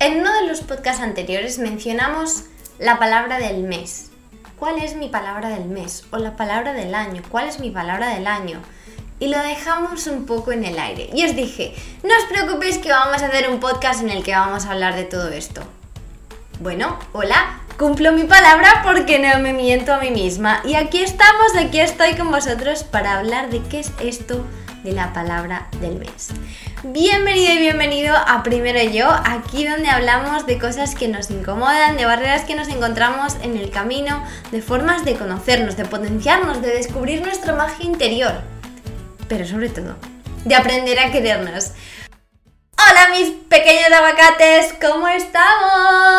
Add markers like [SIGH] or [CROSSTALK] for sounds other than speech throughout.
En uno de los podcasts anteriores mencionamos la palabra del mes. ¿Cuál es mi palabra del mes? O la palabra del año. ¿Cuál es mi palabra del año? Y lo dejamos un poco en el aire. Y os dije, no os preocupéis que vamos a hacer un podcast en el que vamos a hablar de todo esto. Bueno, hola, cumplo mi palabra porque no me miento a mí misma. Y aquí estamos, aquí estoy con vosotros para hablar de qué es esto de la palabra del mes. Bienvenido y bienvenido a Primero Yo, aquí donde hablamos de cosas que nos incomodan, de barreras que nos encontramos en el camino, de formas de conocernos, de potenciarnos, de descubrir nuestra magia interior, pero sobre todo, de aprender a querernos. Hola mis pequeños aguacates, ¿cómo estamos?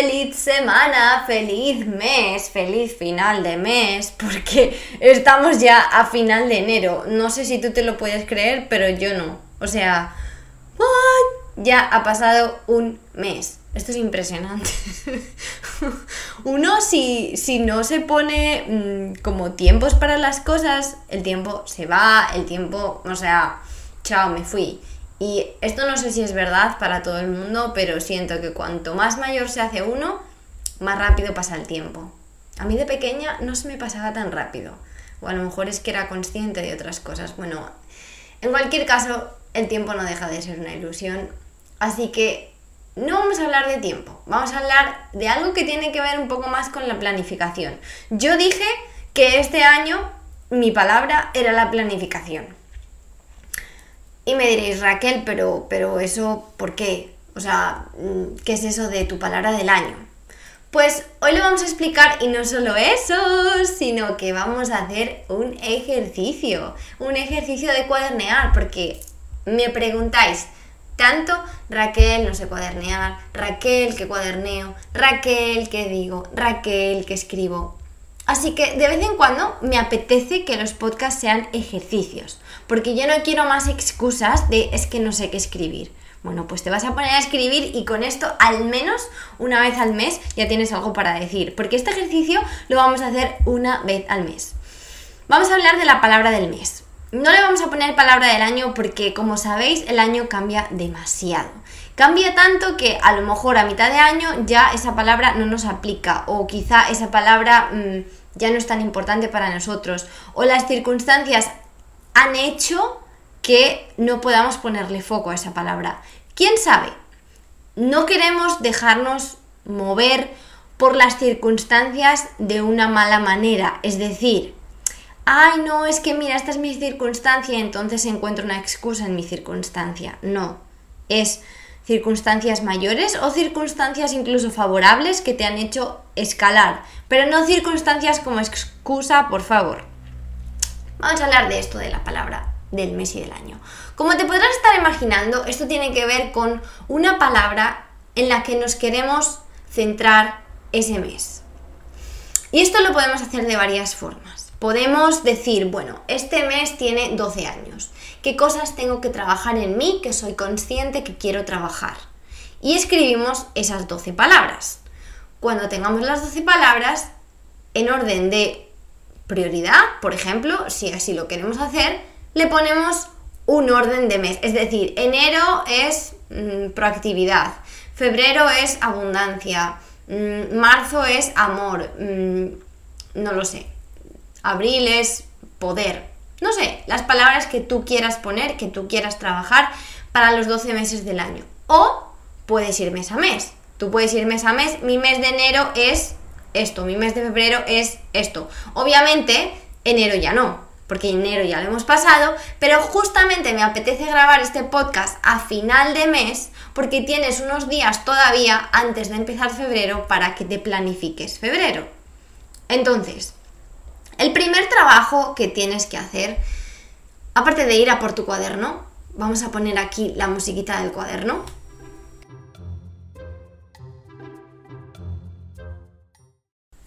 Feliz semana, feliz mes, feliz final de mes, porque estamos ya a final de enero. No sé si tú te lo puedes creer, pero yo no. O sea, ya ha pasado un mes. Esto es impresionante. [LAUGHS] Uno, si, si, no se pone mm, como tiempos para las cosas, el tiempo se va, el tiempo, o sea, chao, me fui. Y esto no sé si es verdad para todo el mundo, pero siento que cuanto más mayor se hace uno, más rápido pasa el tiempo. A mí de pequeña no se me pasaba tan rápido. O a lo mejor es que era consciente de otras cosas. Bueno, en cualquier caso, el tiempo no deja de ser una ilusión. Así que no vamos a hablar de tiempo, vamos a hablar de algo que tiene que ver un poco más con la planificación. Yo dije que este año mi palabra era la planificación. Y me diréis, Raquel, pero, pero eso, ¿por qué? O sea, ¿qué es eso de tu palabra del año? Pues hoy lo vamos a explicar y no solo eso, sino que vamos a hacer un ejercicio, un ejercicio de cuadernear, porque me preguntáis tanto Raquel, no sé cuadernear, Raquel que cuaderneo, Raquel que digo, Raquel que escribo. Así que de vez en cuando me apetece que los podcasts sean ejercicios, porque yo no quiero más excusas de es que no sé qué escribir. Bueno, pues te vas a poner a escribir y con esto al menos una vez al mes ya tienes algo para decir, porque este ejercicio lo vamos a hacer una vez al mes. Vamos a hablar de la palabra del mes. No le vamos a poner palabra del año porque, como sabéis, el año cambia demasiado. Cambia tanto que a lo mejor a mitad de año ya esa palabra no nos aplica o quizá esa palabra mm, ya no es tan importante para nosotros o las circunstancias han hecho que no podamos ponerle foco a esa palabra. ¿Quién sabe? No queremos dejarnos mover por las circunstancias de una mala manera, es decir, ay, no, es que mira, esta es mi circunstancia entonces encuentro una excusa en mi circunstancia. No, es circunstancias mayores o circunstancias incluso favorables que te han hecho escalar, pero no circunstancias como excusa, por favor. Vamos a hablar de esto, de la palabra del mes y del año. Como te podrás estar imaginando, esto tiene que ver con una palabra en la que nos queremos centrar ese mes. Y esto lo podemos hacer de varias formas podemos decir, bueno, este mes tiene 12 años. ¿Qué cosas tengo que trabajar en mí que soy consciente que quiero trabajar? Y escribimos esas 12 palabras. Cuando tengamos las 12 palabras, en orden de prioridad, por ejemplo, si así lo queremos hacer, le ponemos un orden de mes. Es decir, enero es mm, proactividad, febrero es abundancia, mm, marzo es amor, mm, no lo sé, Abril es poder. No sé, las palabras que tú quieras poner, que tú quieras trabajar para los 12 meses del año. O puedes ir mes a mes. Tú puedes ir mes a mes. Mi mes de enero es esto, mi mes de febrero es esto. Obviamente, enero ya no, porque enero ya lo hemos pasado, pero justamente me apetece grabar este podcast a final de mes porque tienes unos días todavía antes de empezar febrero para que te planifiques febrero. Entonces, el primer trabajo que tienes que hacer, aparte de ir a por tu cuaderno, vamos a poner aquí la musiquita del cuaderno.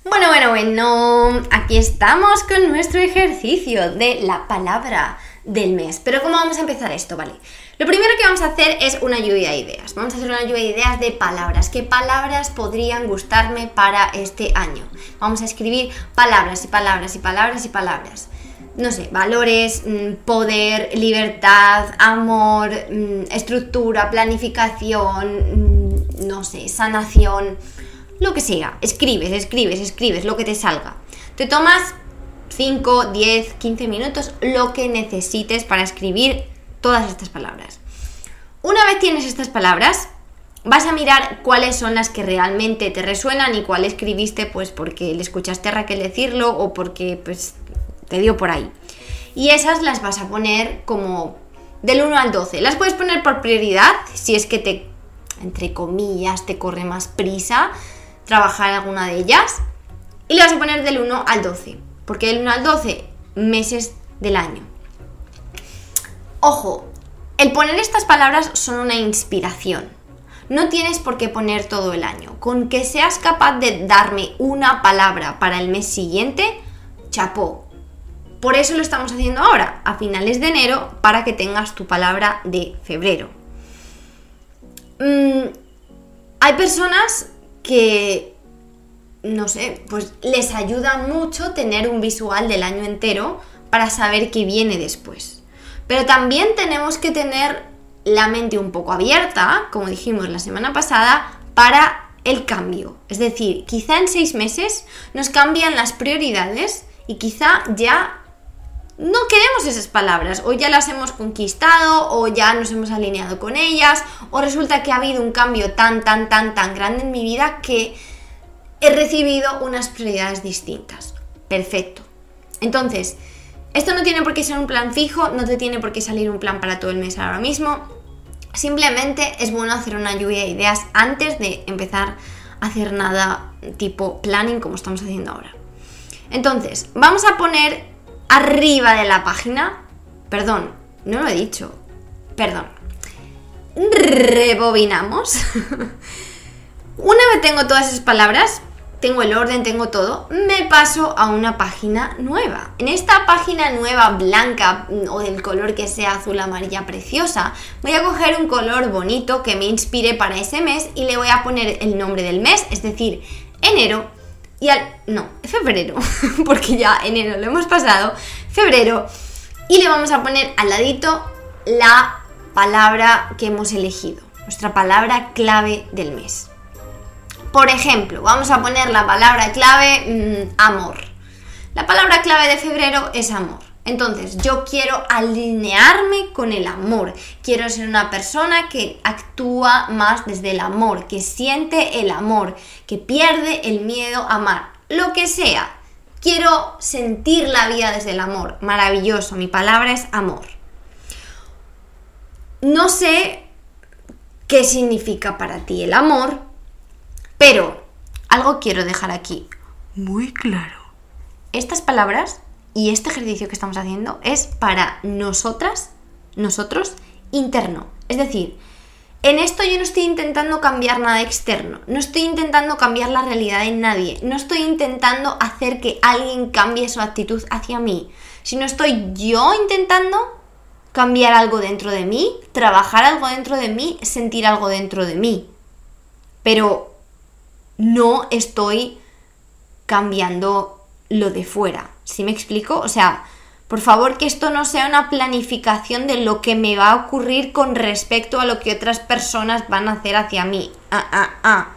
Bueno, bueno, bueno, aquí estamos con nuestro ejercicio de la palabra del mes. Pero ¿cómo vamos a empezar esto? Vale. Lo primero que vamos a hacer es una lluvia de ideas. Vamos a hacer una lluvia de ideas de palabras. ¿Qué palabras podrían gustarme para este año? Vamos a escribir palabras y palabras y palabras y palabras. No sé, valores, mm, poder, libertad, amor, mm, estructura, planificación, mm, no sé, sanación, lo que sea. Escribes, escribes, escribes, lo que te salga. Te tomas 5, 10, 15 minutos, lo que necesites para escribir todas estas palabras. Una vez tienes estas palabras, vas a mirar cuáles son las que realmente te resuenan y cuál escribiste pues porque le escuchaste a Raquel decirlo o porque pues te dio por ahí. Y esas las vas a poner como del 1 al 12. Las puedes poner por prioridad si es que te, entre comillas, te corre más prisa trabajar alguna de ellas. Y le vas a poner del 1 al 12. Porque del 1 al 12 meses del año. Ojo, el poner estas palabras son una inspiración. No tienes por qué poner todo el año. Con que seas capaz de darme una palabra para el mes siguiente, chapó. Por eso lo estamos haciendo ahora, a finales de enero, para que tengas tu palabra de febrero. Mm, hay personas que, no sé, pues les ayuda mucho tener un visual del año entero para saber qué viene después. Pero también tenemos que tener la mente un poco abierta, como dijimos la semana pasada, para el cambio. Es decir, quizá en seis meses nos cambian las prioridades y quizá ya no queremos esas palabras, o ya las hemos conquistado, o ya nos hemos alineado con ellas, o resulta que ha habido un cambio tan, tan, tan, tan grande en mi vida que he recibido unas prioridades distintas. Perfecto. Entonces, esto no tiene por qué ser un plan fijo, no te tiene por qué salir un plan para todo el mes ahora mismo. Simplemente es bueno hacer una lluvia de ideas antes de empezar a hacer nada tipo planning como estamos haciendo ahora. Entonces, vamos a poner arriba de la página, perdón, no lo he dicho, perdón, rebobinamos. [LAUGHS] Una vez tengo todas esas palabras, tengo el orden, tengo todo, me paso a una página nueva. En esta página nueva, blanca o del color que sea azul amarilla preciosa, voy a coger un color bonito que me inspire para ese mes y le voy a poner el nombre del mes, es decir, enero. Y al... no, febrero, [LAUGHS] porque ya enero lo hemos pasado, febrero. Y le vamos a poner al ladito la palabra que hemos elegido, nuestra palabra clave del mes. Por ejemplo, vamos a poner la palabra clave mm, amor. La palabra clave de febrero es amor. Entonces, yo quiero alinearme con el amor. Quiero ser una persona que actúa más desde el amor, que siente el amor, que pierde el miedo a amar. Lo que sea. Quiero sentir la vida desde el amor. Maravilloso. Mi palabra es amor. No sé qué significa para ti el amor, algo quiero dejar aquí muy claro. Estas palabras y este ejercicio que estamos haciendo es para nosotras, nosotros, interno. Es decir, en esto yo no estoy intentando cambiar nada externo, no estoy intentando cambiar la realidad en nadie, no estoy intentando hacer que alguien cambie su actitud hacia mí, sino estoy yo intentando cambiar algo dentro de mí, trabajar algo dentro de mí, sentir algo dentro de mí. Pero no estoy cambiando lo de fuera. ¿Sí me explico? O sea, por favor que esto no sea una planificación de lo que me va a ocurrir con respecto a lo que otras personas van a hacer hacia mí. Ah, ah, ah.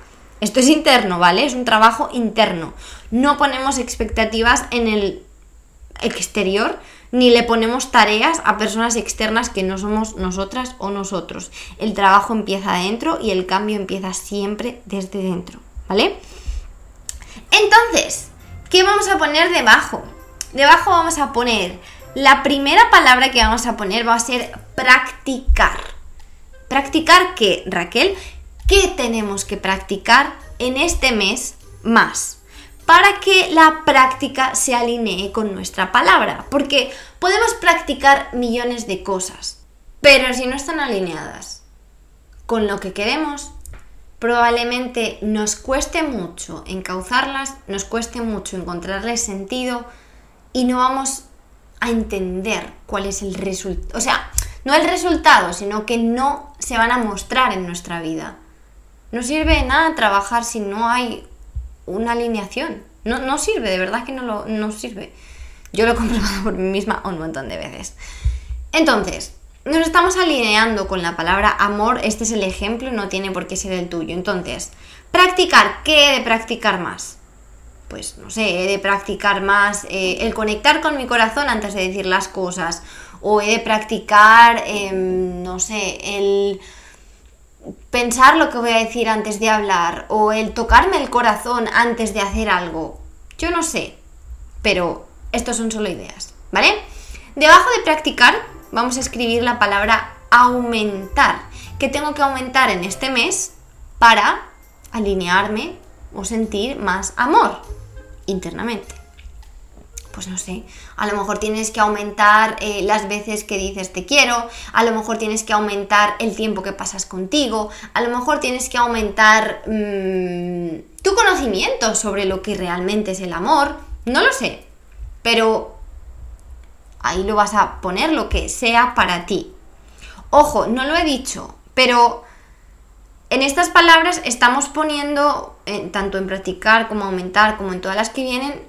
Esto es interno, ¿vale? Es un trabajo interno. No ponemos expectativas en el exterior ni le ponemos tareas a personas externas que no somos nosotras o nosotros. El trabajo empieza adentro y el cambio empieza siempre desde dentro. ¿Vale? Entonces, ¿qué vamos a poner debajo? Debajo vamos a poner, la primera palabra que vamos a poner va a ser practicar. ¿Practicar qué, Raquel? ¿Qué tenemos que practicar en este mes más? Para que la práctica se alinee con nuestra palabra. Porque podemos practicar millones de cosas, pero si no están alineadas con lo que queremos, probablemente nos cueste mucho encauzarlas, nos cueste mucho encontrarles sentido y no vamos a entender cuál es el resultado. O sea, no el resultado, sino que no se van a mostrar en nuestra vida. No sirve de nada trabajar si no hay una alineación. No, no sirve, de verdad que no, lo, sirve. Yo lo he comprobado por mí misma un montón de veces. Entonces, nos estamos alineando con la palabra amor, este es el ejemplo, no tiene por qué ser el tuyo. Entonces, practicar, ¿qué he de practicar más? Pues no sé, he de practicar más eh, el conectar con mi corazón antes de decir las cosas, o he de practicar, em, no sé, el pensar lo que voy a decir antes de hablar, o el tocarme el corazón antes de hacer algo. Yo no sé, pero estos son solo ideas, ¿vale? Debajo de practicar vamos a escribir la palabra aumentar. que tengo que aumentar en este mes para alinearme o sentir más amor internamente? Pues no sé, a lo mejor tienes que aumentar eh, las veces que dices te quiero, a lo mejor tienes que aumentar el tiempo que pasas contigo, a lo mejor tienes que aumentar mm, tu conocimiento sobre lo que realmente es el amor, no lo sé, pero ahí lo vas a poner lo que sea para ti. Ojo, no lo he dicho, pero en estas palabras estamos poniendo, eh, tanto en practicar como aumentar, como en todas las que vienen,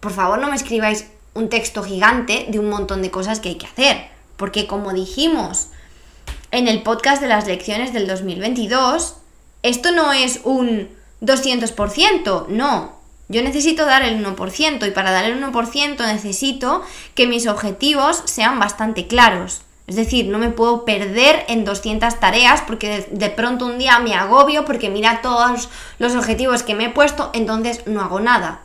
por favor no me escribáis un texto gigante de un montón de cosas que hay que hacer, porque como dijimos en el podcast de las lecciones del 2022, esto no es un 200%, no, yo necesito dar el 1% y para dar el 1% necesito que mis objetivos sean bastante claros. Es decir, no me puedo perder en 200 tareas porque de, pronto un día me agobio porque mira todos los objetivos que me he puesto, entonces no hago nada.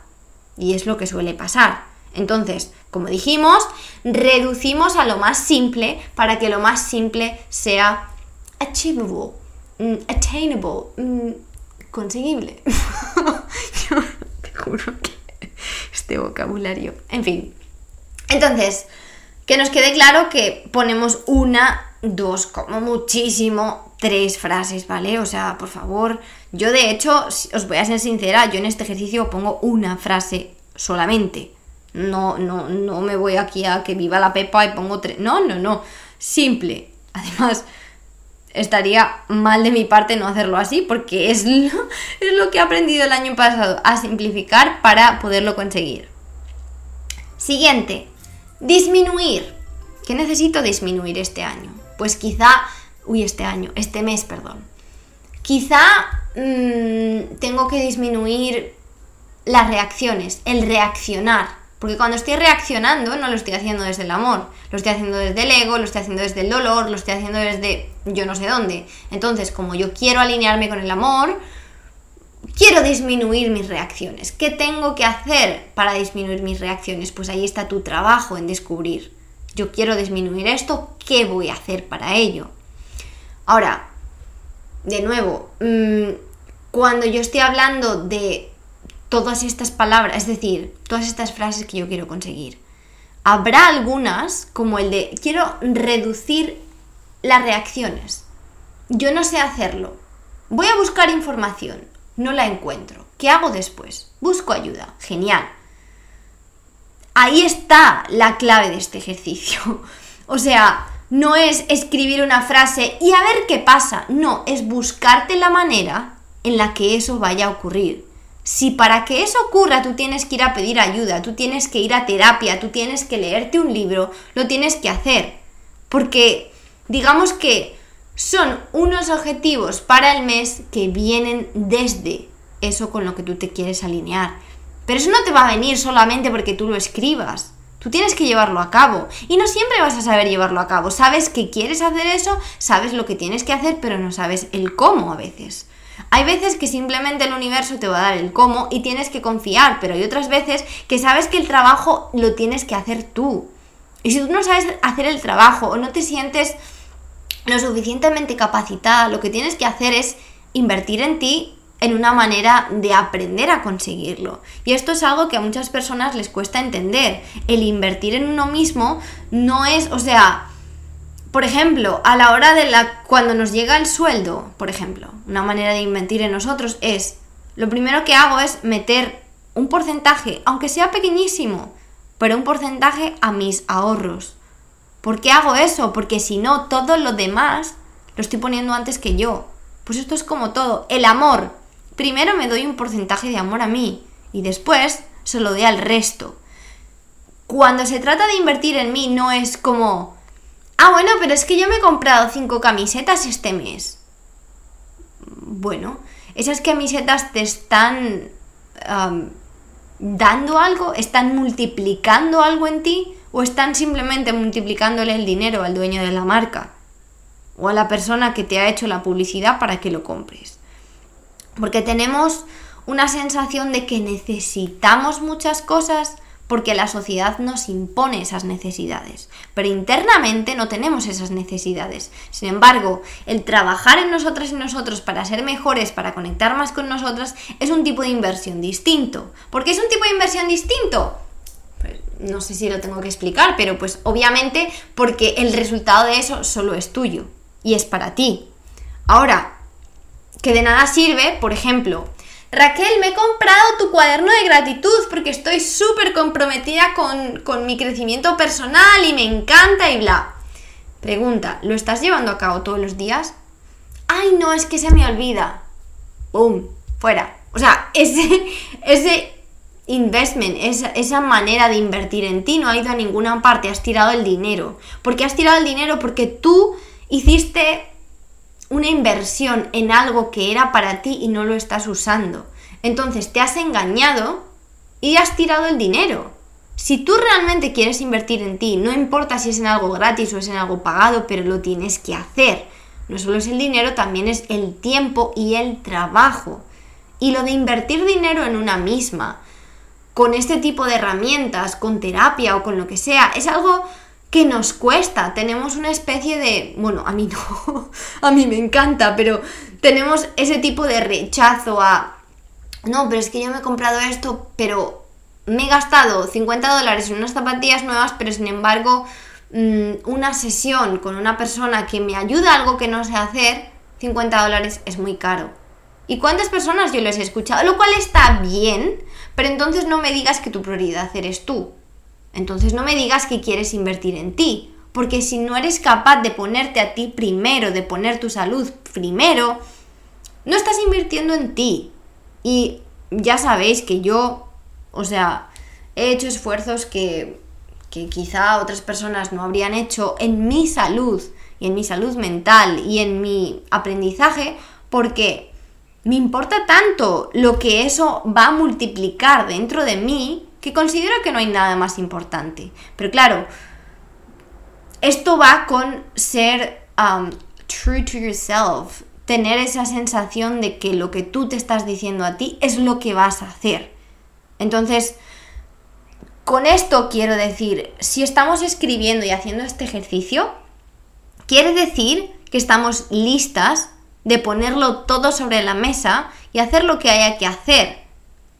Y es lo que suele pasar. Entonces, como dijimos, reducimos a lo más simple para que lo más simple sea achievable, mm, attainable, mm, conseguible. [LAUGHS] que este vocabulario. En fin. Entonces, que nos quede claro que ponemos una, dos, como muchísimo, tres frases, ¿vale? O sea, por favor, yo de hecho, os voy a ser sincera, yo en este ejercicio pongo una frase solamente. No, no, no me voy aquí a que viva la Pepa y pongo tres. No, no, no. Simple. Además, estaría mal de mi parte no hacerlo así porque es lo, [LAUGHS] es lo que he aprendido el año pasado, a simplificar para poderlo conseguir. Siguiente, disminuir. ¿Qué necesito disminuir este año? Pues quizá, uy, este año, este mes, perdón. Quizá mm, tengo que disminuir las reacciones, el reaccionar porque cuando estoy reaccionando no lo estoy haciendo desde el amor, lo estoy haciendo desde el ego, lo estoy haciendo desde el dolor, lo estoy haciendo desde yo no sé dónde. Entonces, como yo quiero alinearme con el amor, quiero disminuir mis reacciones. ¿Qué tengo que hacer para disminuir mis reacciones? Pues ahí está tu trabajo en descubrir. Yo quiero disminuir esto, ¿qué voy a hacer para ello? Ahora, de nuevo, mm, cuando yo estoy hablando de todas estas palabras, es decir, todas estas frases que yo quiero conseguir. Habrá algunas, como el de quiero reducir las reacciones. Yo no sé hacerlo. Voy a buscar información. No la encuentro. ¿Qué hago después? Busco ayuda. Genial. Ahí está la clave de este ejercicio. [LAUGHS] O sea, no es escribir una frase y a ver qué pasa. No, es buscarte la manera en la que eso vaya a ocurrir. Si para que eso ocurra tú tienes que ir a pedir ayuda, tú tienes que ir a terapia, tú tienes que leerte un libro, lo tienes que hacer. Porque digamos que son unos objetivos para el mes que vienen desde eso con lo que tú te quieres alinear. Pero eso no te va a venir solamente porque tú lo escribas. Tú tienes que llevarlo a cabo. Y no siempre vas a saber llevarlo a cabo. Sabes que quieres hacer eso, sabes lo que tienes que hacer, pero no sabes el cómo a veces. Hay veces que simplemente el universo te va a dar el cómo y tienes que confiar, pero hay otras veces que sabes que el trabajo lo tienes que hacer tú. Y si tú no sabes hacer el trabajo o no te sientes lo suficientemente capacitada, lo que tienes que hacer es invertir en ti en una manera de aprender a conseguirlo. Y esto es algo que a muchas personas les cuesta entender. El invertir en uno mismo no es, o sea, por ejemplo, a la hora de la cuando nos llega el sueldo, por ejemplo, una manera de invertir en nosotros es lo primero que hago es meter un porcentaje, aunque sea pequeñísimo, pero un porcentaje a mis ahorros. ¿Por qué hago eso? Porque si no, todo lo demás lo estoy poniendo antes que yo. Pues esto es como todo. El amor. Primero me doy un porcentaje de amor a mí y después se lo doy al resto. Cuando se trata de invertir en mí no es como Ah, bueno, pero es que yo me he comprado cinco camisetas este mes. Bueno, esas camisetas te están dando algo, están multiplicando algo en ti o están simplemente multiplicándole el dinero al dueño de la marca o a la persona que te ha hecho la publicidad para que lo compres. Porque tenemos una sensación de que necesitamos muchas cosas porque la sociedad nos impone esas necesidades, pero internamente no tenemos esas necesidades. Sin embargo, el trabajar en nosotras y nosotros para ser mejores, para conectar más con nosotras, es un tipo de inversión distinto. ¿Por qué es un tipo de inversión distinto? Pues, no sé si lo tengo que explicar, pero pues obviamente porque el resultado de eso solo es tuyo y es para ti. Ahora, que de nada sirve, por ejemplo, Raquel, me he comprado tu cuaderno de gratitud porque estoy súper comprometida con, mi crecimiento personal y me encanta y bla. Pregunta, ¿lo estás llevando a cabo todos los días? Ay, no, es que se me olvida. ¡Bum! Fuera. O sea, [LAUGHS] ese, ese investment, esa, esa, manera de invertir en ti no ha ido a ninguna parte, has tirado el dinero. ¿Por qué has tirado el dinero? Porque tú hiciste una inversión en algo que era para ti y no lo estás usando. Entonces te has engañado y has tirado el dinero. Si tú realmente quieres invertir en ti, no importa si es en algo gratis o es en algo pagado, pero lo tienes que hacer. No solo es el dinero, también es el tiempo y el trabajo. Y lo de invertir dinero en una misma, con este tipo de herramientas, con terapia o con lo que sea, es algo que nos cuesta. Tenemos una especie de, bueno, a mí no, [LAUGHS] a mí me encanta, pero tenemos ese tipo de rechazo a, no, pero es que yo me he comprado esto, pero me he gastado 50 dólares en unas zapatillas nuevas, pero sin embargo mm, una sesión con una persona que me ayuda a algo que no sé hacer, 50 dólares es muy caro. ¿Y cuántas personas yo les he escuchado? Lo cual está bien, pero entonces no me digas que tu prioridad eres tú. Entonces no me digas que quieres invertir en ti, porque si no eres capaz de ponerte a ti primero, de poner tu salud primero, no estás invirtiendo en ti. Y ya sabéis que yo, o sea, he hecho esfuerzos que, que quizá otras personas no habrían hecho en mi salud y en mi salud mental y en mi aprendizaje, porque me importa tanto lo que eso va a multiplicar dentro de mí que considero que no hay nada más importante. Pero claro, esto va con ser um, true to yourself, tener esa sensación de que lo que tú te estás diciendo a ti es lo que vas a hacer. Entonces, con esto quiero decir, si estamos escribiendo y haciendo este ejercicio, quiere decir que estamos listas de ponerlo todo sobre la mesa y hacer lo que haya que hacer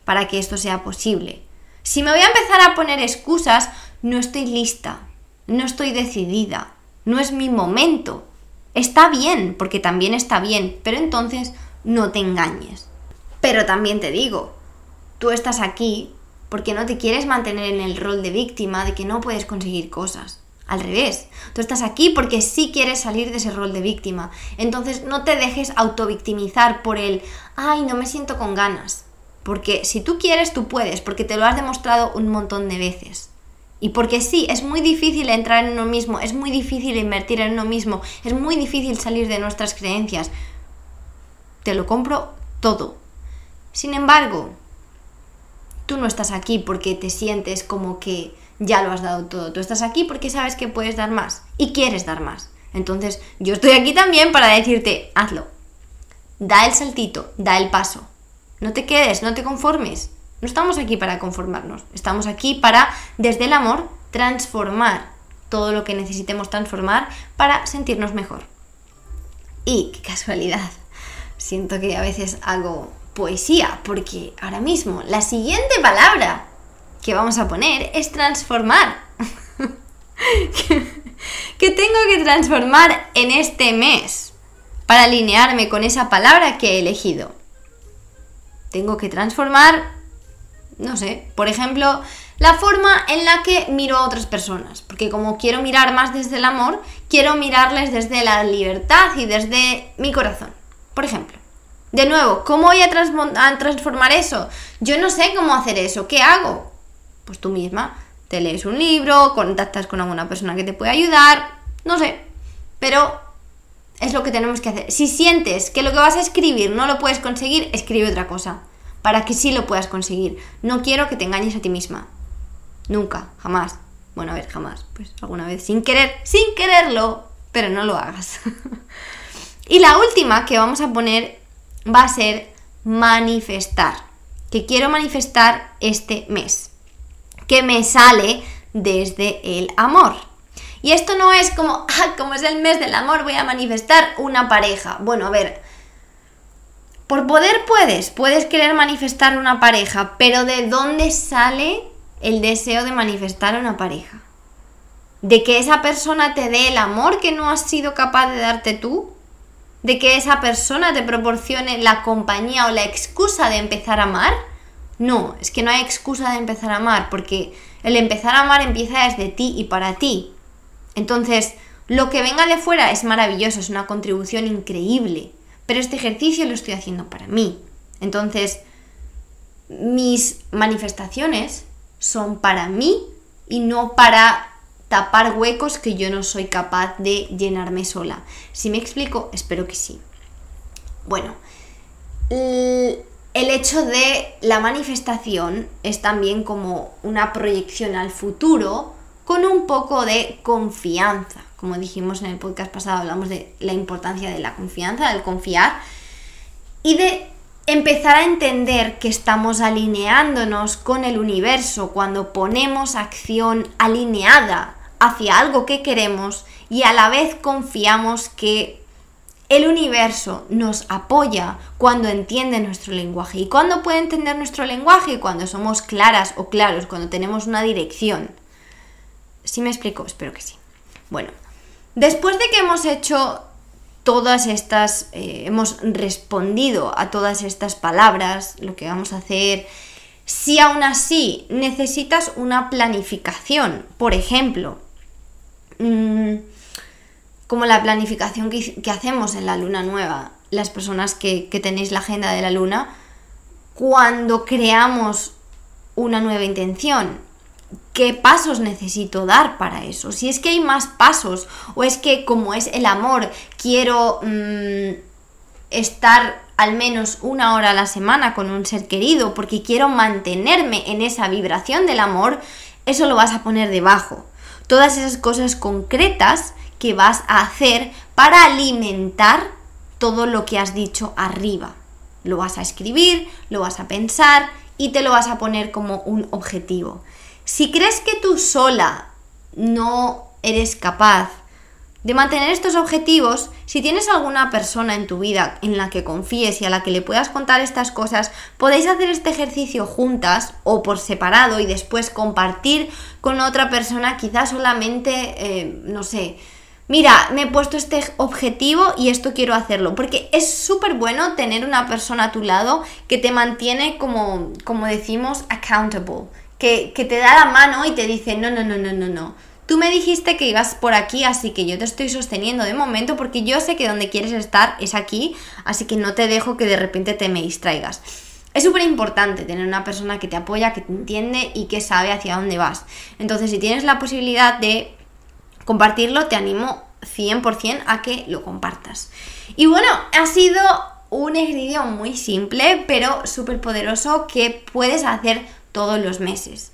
para que esto sea posible. Si me voy a empezar a poner excusas, no estoy lista, no estoy decidida, no es mi momento. Está bien, porque también está bien, pero entonces no te engañes. Pero también te digo, tú estás aquí porque no te quieres mantener en el rol de víctima de que no puedes conseguir cosas. Al revés, tú estás aquí porque sí quieres salir de ese rol de víctima. Entonces no te dejes autovictimizar por el, ay, no me siento con ganas. Porque si tú quieres, tú puedes, porque te lo has demostrado un montón de veces. Y porque sí, es muy difícil entrar en uno mismo, es muy difícil invertir en uno mismo, es muy difícil salir de nuestras creencias. Te lo compro todo. Sin embargo, tú no estás aquí porque te sientes como que ya lo has dado todo. Tú estás aquí porque sabes que puedes dar más y quieres dar más. Entonces, yo estoy aquí también para decirte, hazlo. Da el saltito, da el paso. No te quedes, no te conformes. No estamos aquí para conformarnos, estamos aquí para, desde el amor, transformar todo lo que necesitemos transformar para sentirnos mejor. Y qué casualidad, siento que a veces hago poesía, porque ahora mismo la siguiente palabra que vamos a poner es transformar. [LAUGHS] que tengo que transformar en este mes para alinearme con esa palabra que he elegido tengo que transformar, no sé, por ejemplo, la forma en la que miro a otras personas. Porque como quiero mirar más desde el amor, quiero mirarles desde la libertad y desde mi corazón. Por ejemplo. De nuevo, ¿cómo voy a, transformar eso? Yo no sé cómo hacer eso. ¿Qué hago? Pues tú misma. Te lees un libro, contactas con alguna persona que te puede ayudar. No sé, pero es lo que tenemos que hacer. Si sientes que lo que vas a escribir no lo puedes conseguir, escribe otra cosa, para que sí lo puedas conseguir. No quiero que te engañes a ti misma. Nunca, jamás. Bueno, a ver, jamás. Pues alguna vez, sin querer, sin quererlo, pero no lo hagas. [LAUGHS] y la última que vamos a poner va a ser manifestar. Que quiero manifestar este mes. Que me sale desde el amor. Y esto no es como, ah, como es el mes del amor, voy a manifestar una pareja. Bueno, a ver, por poder puedes, puedes querer manifestar una pareja, pero ¿de dónde sale el deseo de manifestar una pareja? ¿De que esa persona te dé el amor que no has sido capaz de darte tú? ¿De que esa persona te proporcione la compañía o la excusa de empezar a amar? No, es que no hay excusa de empezar a amar, porque el empezar a amar empieza desde ti y para ti. Entonces, lo que venga de fuera es maravilloso, es una contribución increíble, pero este ejercicio lo estoy haciendo para mí. Entonces, mis manifestaciones son para mí y no para tapar huecos que yo no soy capaz de llenarme sola. Si me explico, espero que sí. Bueno, el hecho de la manifestación es también como una proyección al futuro con un poco de confianza. Como dijimos en el podcast pasado, hablamos de la importancia de la confianza, del confiar y de empezar a entender que estamos alineándonos con el universo cuando ponemos acción alineada hacia algo que queremos y a la vez confiamos que el universo nos apoya cuando entiende nuestro lenguaje. ¿Y cuando puede entender nuestro lenguaje? Cuando somos claras o claros, cuando tenemos una dirección. ¿Sí me explico? Espero que sí. Bueno, después de que hemos hecho todas estas, eh, hemos respondido a todas estas palabras, lo que vamos a hacer, si aún así necesitas una planificación, por ejemplo, mm, como la planificación que, hacemos en la luna nueva, las personas que, que tenéis la agenda de la luna, cuando creamos una nueva intención, qué pasos necesito dar para eso. Si es que hay más pasos o es que como es el amor, quiero mm, estar al menos una hora a la semana con un ser querido porque quiero mantenerme en esa vibración del amor, eso lo vas a poner debajo. Todas esas cosas concretas que vas a hacer para alimentar todo lo que has dicho arriba. Lo vas a escribir, lo vas a pensar y te lo vas a poner como un objetivo. Si crees que tú sola no eres capaz de mantener estos objetivos, si tienes alguna persona en tu vida en la que confíes y a la que le puedas contar estas cosas, podéis hacer este ejercicio juntas o por separado y después compartir con otra persona, quizás solamente, eh, no sé, mira, me he puesto este objetivo y esto quiero hacerlo, porque es súper bueno tener una persona a tu lado que te mantiene como, como decimos, accountable que, te da la mano y te dice, no, no, no, no, no, no. Tú me dijiste que ibas por aquí, así que yo te estoy sosteniendo de momento porque yo sé que donde quieres estar es aquí, así que no te dejo que de repente te me distraigas. Es súper importante tener una persona que te apoya, que te entiende y que sabe hacia dónde vas. Entonces, si tienes la posibilidad de compartirlo, te animo 100% a que lo compartas. Y bueno, ha sido un ejercicio muy simple, pero súper poderoso que puedes hacer todos los meses.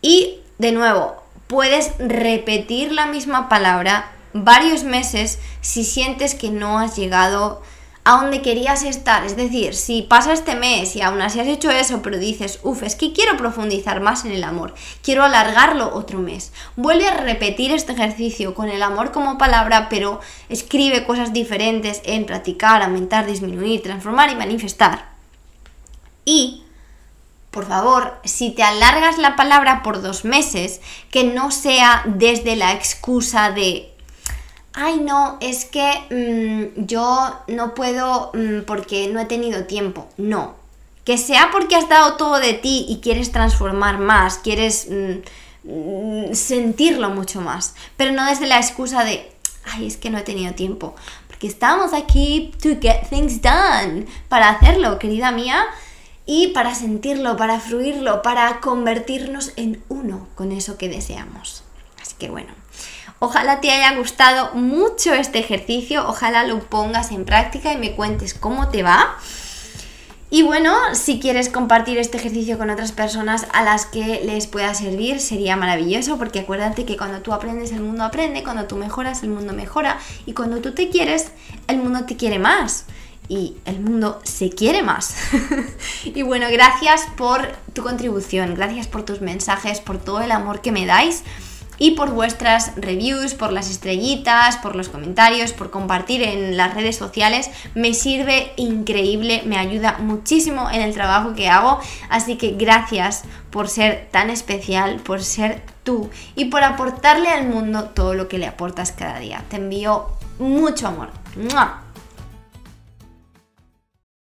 Y de nuevo, puedes repetir la misma palabra varios meses si sientes que no has llegado a donde querías estar. Es decir, si pasa este mes y aún así has hecho eso, pero dices, uff, es que quiero profundizar más en el amor, quiero alargarlo otro mes. Vuelve a repetir este ejercicio con el amor como palabra, pero escribe cosas diferentes en practicar, aumentar, disminuir, transformar y manifestar. Y por favor, si te alargas la palabra por dos meses, que no sea desde la excusa de, ay no, es que mm, yo no puedo mm, porque no he tenido tiempo. No, que sea porque has dado todo de ti y quieres transformar más, quieres mm, sentirlo mucho más, pero no desde la excusa de, ay, es que no he tenido tiempo, porque estamos aquí to get things done, para hacerlo, querida mía y para sentirlo, para fruirlo, para convertirnos en uno con eso que deseamos. Así que bueno, Ojalá te haya gustado mucho este ejercicio, ojalá lo pongas en práctica y me cuentes cómo te va. Y bueno, si quieres compartir este ejercicio con otras personas a las que les pueda servir, sería maravilloso, porque acuérdate que cuando tú aprendes, el mundo aprende, cuando tú mejoras, el mundo mejora, y cuando tú te quieres, el mundo te quiere más. Y el mundo se quiere más. [LAUGHS] y bueno, gracias por tu contribución, gracias por tus mensajes, por todo el amor que me dais y por vuestras reviews, por las estrellitas, por los comentarios, por compartir en las redes sociales. Me sirve increíble, me ayuda muchísimo en el trabajo que hago. Así que gracias por ser tan especial, por ser tú y por aportarle al mundo todo lo que le aportas cada día. Te envío mucho amor.